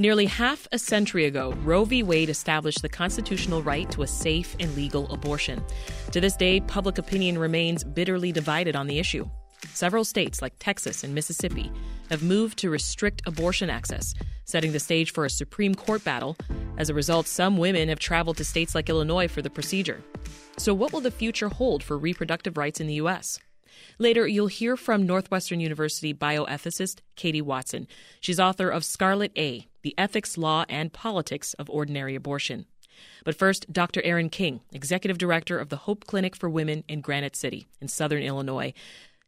Nearly half a century ago, Roe v. Wade established the constitutional right to a safe and legal abortion. To this day, public opinion remains bitterly divided on the issue. Several states, like Texas and Mississippi, have moved to restrict abortion access, setting the stage for a Supreme Court battle. As a result, some women have traveled to states like Illinois for the procedure. So, what will the future hold for reproductive rights in the U.S.? Later, you'll hear from Northwestern University bioethicist Katie Watson. She's author of Scarlet A The Ethics, Law, and Politics of Ordinary Abortion. But first, Dr. Erin King, Executive Director of the Hope Clinic for Women in Granite City, in southern Illinois.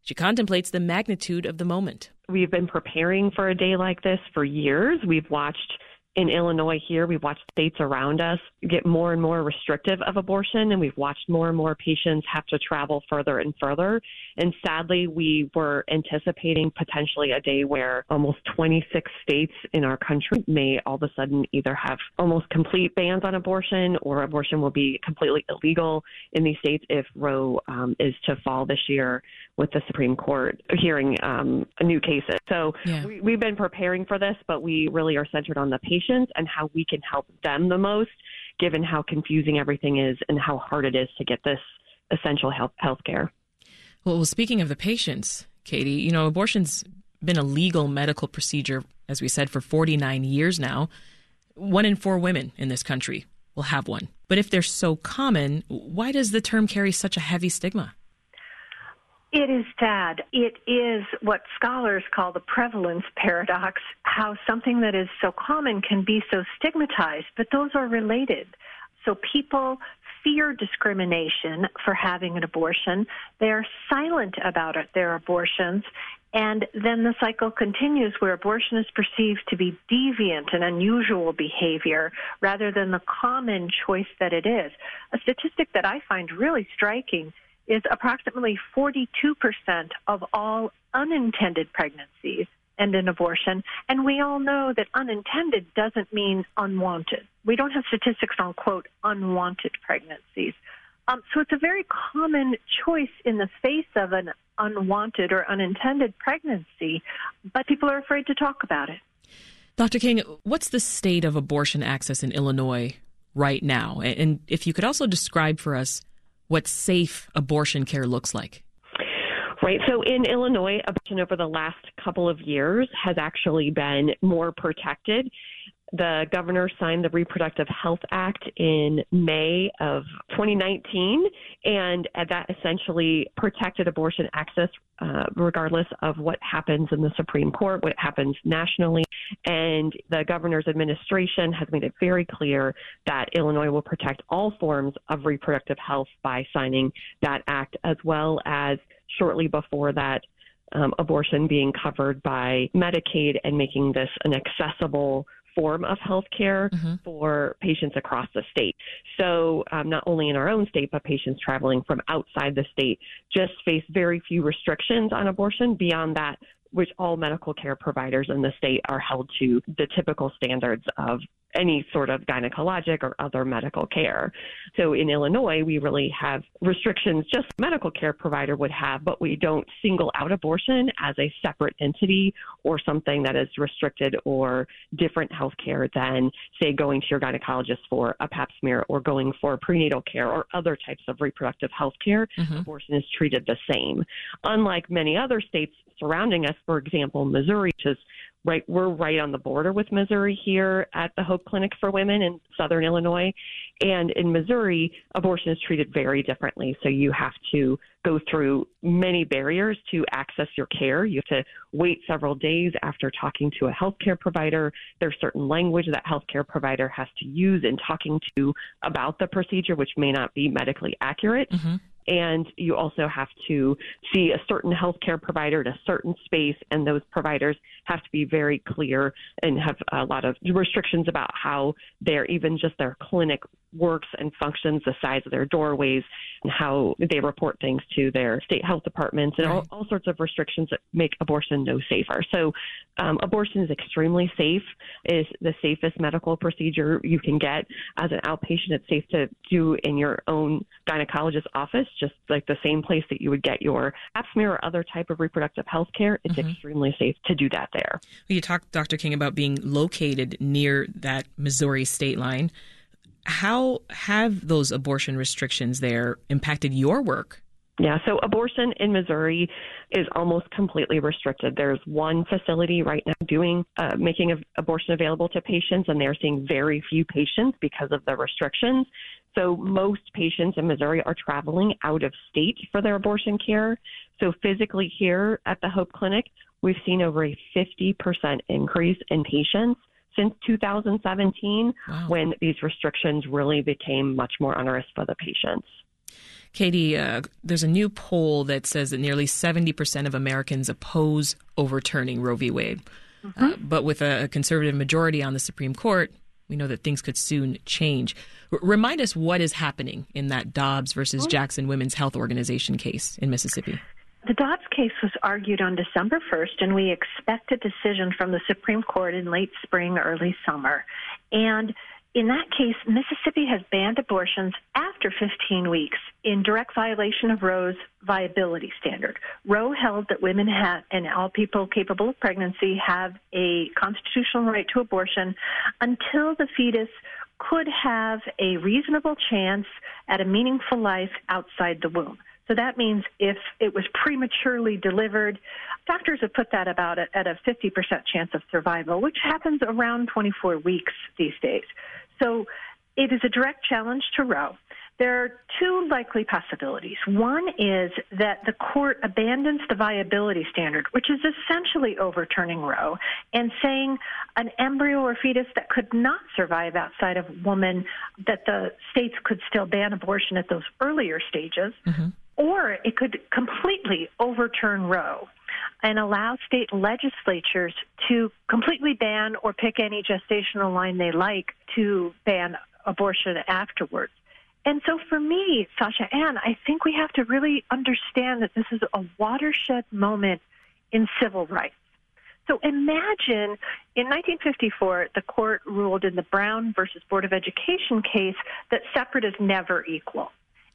She contemplates the magnitude of the moment. We've been preparing for a day like this for years. We've watched in Illinois here, we've watched states around us get more and more restrictive of abortion, and we've watched more and more patients have to travel further and further. And sadly, we were anticipating potentially a day where almost 26 states in our country may all of a sudden either have almost complete bans on abortion or abortion will be completely illegal in these states if Roe um, is to fall this year with the Supreme Court hearing um, new cases. So yeah. we, we've been preparing for this, but we really are centered on the patients and how we can help them the most, given how confusing everything is and how hard it is to get this essential health health care. Well, speaking of the patients, Katie, you know, abortion's been a legal medical procedure, as we said, for 49 years now. One in four women in this country will have one. But if they're so common, why does the term carry such a heavy stigma? It is sad. It is what scholars call the prevalence paradox, how something that is so common can be so stigmatized, but those are related. So people fear discrimination for having an abortion. They are silent about it, their abortions. And then the cycle continues where abortion is perceived to be deviant and unusual behavior rather than the common choice that it is. A statistic that I find really striking is approximately 42% of all unintended pregnancies end in abortion. And we all know that unintended doesn't mean unwanted. We don't have statistics on, quote, unwanted pregnancies. Um, so it's a very common choice in the face of an unwanted or unintended pregnancy, but people are afraid to talk about it. Dr. King, what's the state of abortion access in Illinois right now? And if you could also describe for us what safe abortion care looks like? Right. So in Illinois, abortion over the last couple of years has actually been more protected. The governor signed the Reproductive Health Act in May of 2019, and that essentially protected abortion access uh, regardless of what happens in the Supreme Court, what happens nationally. And the governor's administration has made it very clear that Illinois will protect all forms of reproductive health by signing that act, as well as shortly before that, um, abortion being covered by Medicaid and making this an accessible form of health care mm-hmm. for patients across the state. So, um, not only in our own state, but patients traveling from outside the state just face very few restrictions on abortion. Beyond that, which all medical care providers in the state are held to the typical standards of any sort of gynecologic or other medical care. So in Illinois, we really have restrictions just medical care provider would have, but we don't single out abortion as a separate entity or something that is restricted or different health care than, say, going to your gynecologist for a pap smear or going for prenatal care or other types of reproductive health care. Mm-hmm. Abortion is treated the same. Unlike many other states surrounding us, for example, Missouri, which is right we're right on the border with Missouri here at the Hope Clinic for Women in Southern Illinois. And in Missouri, abortion is treated very differently. So you have to go through many barriers to access your care. You have to wait several days after talking to a healthcare provider. There's certain language that healthcare provider has to use in talking to about the procedure, which may not be medically accurate. Mm-hmm and you also have to see a certain healthcare provider at a certain space, and those providers have to be very clear and have a lot of restrictions about how their even just their clinic works and functions, the size of their doorways, and how they report things to their state health departments, and right. all, all, sorts of restrictions that make abortion no safer. So, um, abortion is extremely safe. It is the safest medical procedure you can get as an outpatient. It's safe to do in your own gynecologist's office, just like the same place that you would get your pap smear or other type of reproductive health care. It's mm-hmm. extremely safe to do that there. You talked, Dr. King, about being located near that Missouri state line. How have those abortion restrictions there impacted your work? Yeah, so abortion in Missouri is almost completely restricted. There's one facility right now doing uh, making abortion available to patients, and they're seeing very few patients because of the restrictions. So most patients in Missouri are traveling out of state for their abortion care. So physically here at the Hope Clinic, we've seen over a 50% increase in patients since 2017 wow. when these restrictions really became much more onerous for the patients. Katie, uh, there's a new poll that says that nearly 70% of Americans oppose overturning Roe v. Wade. Mm-hmm. Uh, but with a, a, conservative majority on the Supreme Court, we know that things could soon change. R- remind us what is happening in that Dobbs versus Jackson Women's Health Organization case in Mississippi. Dobbs case was argued on December 1st, and we expect a decision from the Supreme Court in late spring, early summer. And in that case, Mississippi has banned abortions after 15 weeks in direct violation of Roe's viability standard. Roe held that women have, and all people capable of pregnancy have a constitutional right to abortion until the fetus could have a reasonable chance at a meaningful life outside the womb. So that means if it was prematurely delivered, doctors have put that about at a 50% chance of survival, which happens around 24 weeks these days. So it is a direct challenge to Roe. There are two likely possibilities. One is that the court abandons the viability standard, which is essentially overturning Roe and saying an embryo or fetus that could not survive outside of woman, that the states could still ban abortion at those earlier stages. Mm-hmm or it could completely overturn Roe and allow state legislatures to completely ban or pick any gestational line they like to ban abortion afterwards. And so for me, Sasha Ann, I think we have to really understand that this is a watershed moment in civil rights. So imagine in 1954, the court ruled in the Brown versus Board of Education case that separate is never equal.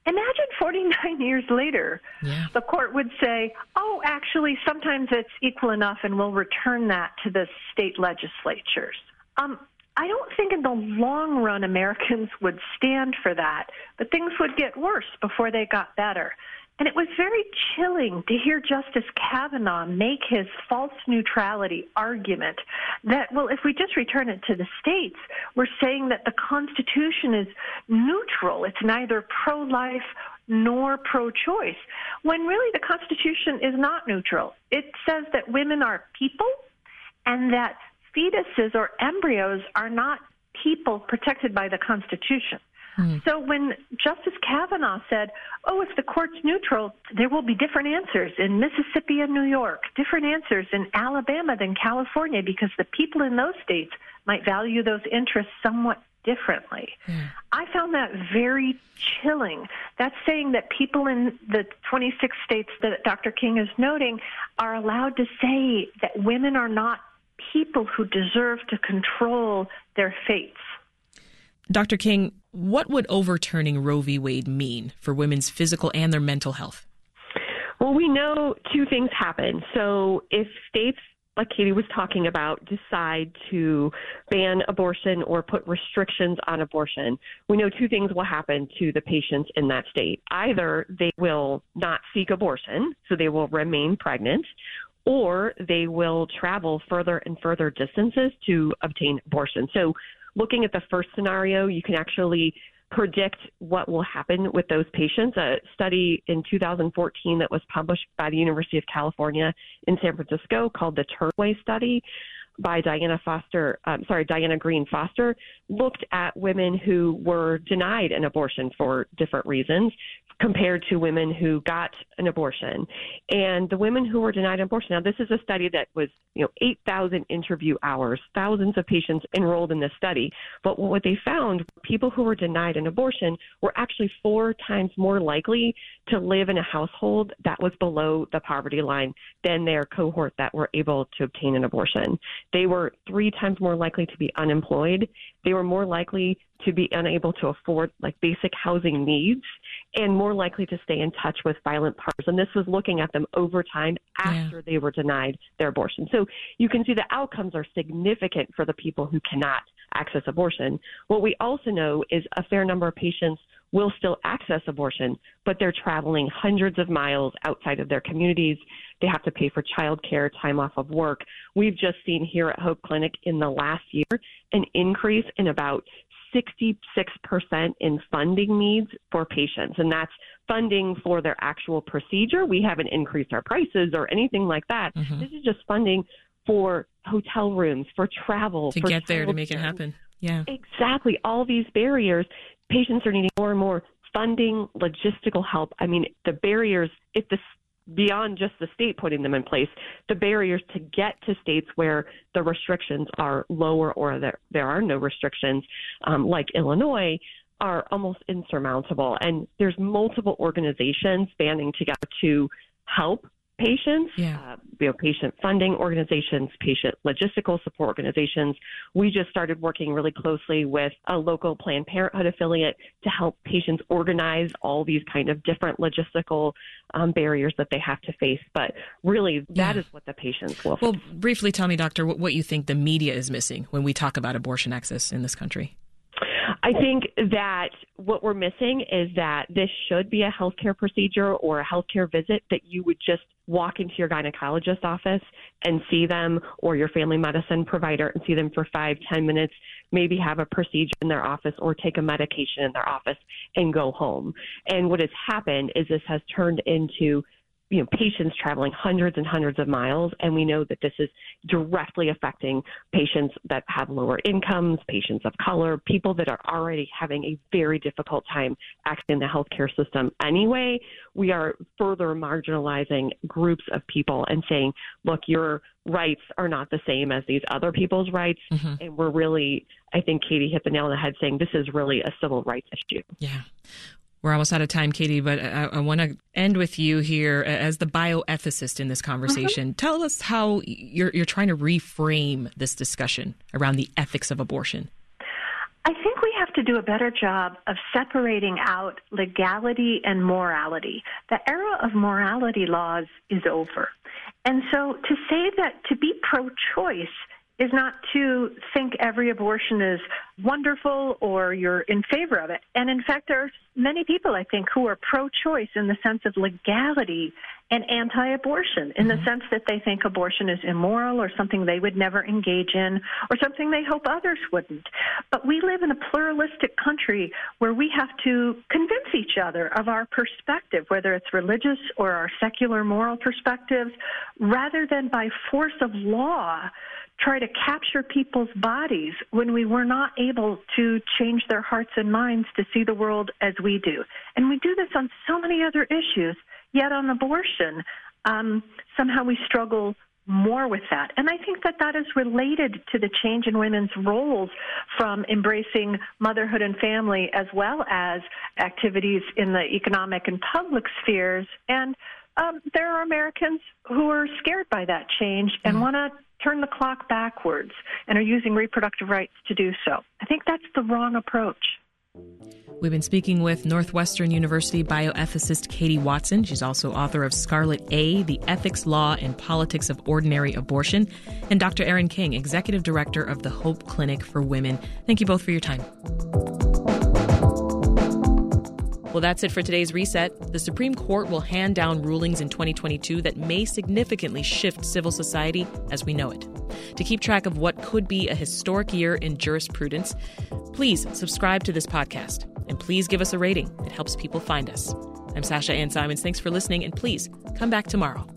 Imagine 49 years later, yeah. the court would say, oh, actually, sometimes it's equal enough and we'll return that to the state legislatures. Um, I don't think in the long run Americans would stand for that, but things would get worse before they got better. And it was very chilling to hear Justice Kavanaugh make his false neutrality argument that, well, if we just return it to the states, we're saying that the Constitution is neutral. It's neither pro life nor pro choice, when really the Constitution is not neutral. It says that women are people and that fetuses or embryos are not people protected by the Constitution. Mm. So when Justice Kavanaugh said, oh, if the court's neutral, there will be different answers in Mississippi and New York, different answers in Alabama than California, because the people in those states might value those interests somewhat differently. Mm. I found that very chilling. That's saying that people in the 26 states that Dr. King is noting are allowed to say that women are not people who deserve to control their fates. Dr. King, what would overturning Roe v. Wade mean for women's physical and their mental health? Well, we know two things happen. So if states like Katie was talking about, decide to ban abortion or put restrictions on abortion, we know two things will happen to the patients in that state. Either they will not seek abortion, so they will remain pregnant, or they will travel further and further distances to obtain abortion. So, looking at the first scenario, you can actually predict what will happen with those patients. A study in 2014 that was published by the University of California in San Francisco called the Turnaway Study by Diana Foster, um, sorry, Diana Greene Foster, looked at women who were denied an abortion for different reasons compared to women who got an abortion. And the women who were denied an abortion, now this is a study that was, you know, 8,000 interview hours, thousands of patients enrolled in this study. But what they found, people who were denied an abortion were actually four times more likely to live in a household that was below the poverty line than their cohort that were able to obtain an abortion. They were three times more likely to be unemployed. They were more likely to be unable to afford like basic housing needs and more likely to stay in touch with violent partners. And this was looking at them over time after yeah. they were denied their abortion. So you can see the outcomes are significant for the people who cannot access abortion. What we also know is a fair number of patients will still access abortion, but they're traveling hundreds of miles outside of their communities. They have to pay for childcare, time off of work. We've just seen here at Hope Clinic in the last year an increase in about 66% in funding needs for patients, and that's funding for their actual procedure. We haven't increased our prices or anything like that. Mm-hmm. This is just funding for hotel rooms, for travel, to for get there to make it happen. Yeah. Exactly. All these barriers, patients are needing more and more funding, logistical help. I mean, the barriers, if the beyond just the state putting them in place, the barriers to get to states where the restrictions are lower or there, there are no restrictions, um, like Illinois, are almost insurmountable. And there's multiple organizations banding together to help patients, yeah. uh, you know, patient funding organizations, patient logistical support organizations. We just started working really closely with a local Planned Parenthood affiliate to help patients organize all these kind of different logistical um, barriers that they have to face. But really, that yeah. is what the patients will. Well, briefly tell me, doctor, what you think the media is missing when we talk about abortion access in this country. I think that what we're missing is that this should be a healthcare procedure or a healthcare visit that you would just walk into your gynecologist office and see them or your family medicine provider and see them for five, ten minutes, maybe have a procedure in their office or take a medication in their office and go home. And what has happened is this has turned into you know patients traveling hundreds and hundreds of miles and we know that this is directly affecting patients that have lower incomes patients of color people that are already having a very difficult time accessing the healthcare system anyway. We are further marginalizing groups of people and saying look your rights are not the same as these other people's rights. Mm-hmm. and we're really i think katie hit the nail on the head saying this is really a civil rights issue. Yeah we're almost out of time, Katie, but I, I want to end with you here as the bioethicist in this conversation. Mm-hmm. Tell us how you're, you're trying to reframe this discussion around the ethics of abortion. I think we have to do a better job of separating out legality and morality. The era of morality laws is over. And so to say that to be pro choice is not to think every abortion is wonderful or you're in favor of it. And in fact, there are many people, I think, who are pro choice in the sense of legality and anti abortion, in mm-hmm. the sense that they think abortion is immoral or something they would never engage in or something they hope others wouldn't. But we live in a pluralistic country where we have to convince each other of our perspective, whether it's religious or our secular moral perspectives, rather than by force of law try to capture people's bodies when we were not able to change their hearts and minds to see the world as we do. And we do this on so many other issues, yet on abortion, um, somehow we struggle more with that. And I think that that is related to the change in women's roles from embracing motherhood and family as well as activities in the economic and public spheres. And um, there are Americans who are scared by that change and mm-hmm. want to turn the clock backwards and are using reproductive rights to do so. I think that's the wrong approach. We've been speaking with Northwestern University bioethicist Katie Watson. She's also author of Scarlet A The Ethics, Law, and Politics of Ordinary Abortion, and Dr. Erin King, Executive Director of the Hope Clinic for Women. Thank you both for your time. Well, that's it for today's reset. The Supreme Court will hand down rulings in 2022 that may significantly shift civil society as we know it. To keep track of what could be a historic year in jurisprudence, please subscribe to this podcast and please give us a rating. It helps people find us. I'm Sasha Ann Simons. Thanks for listening, and please come back tomorrow.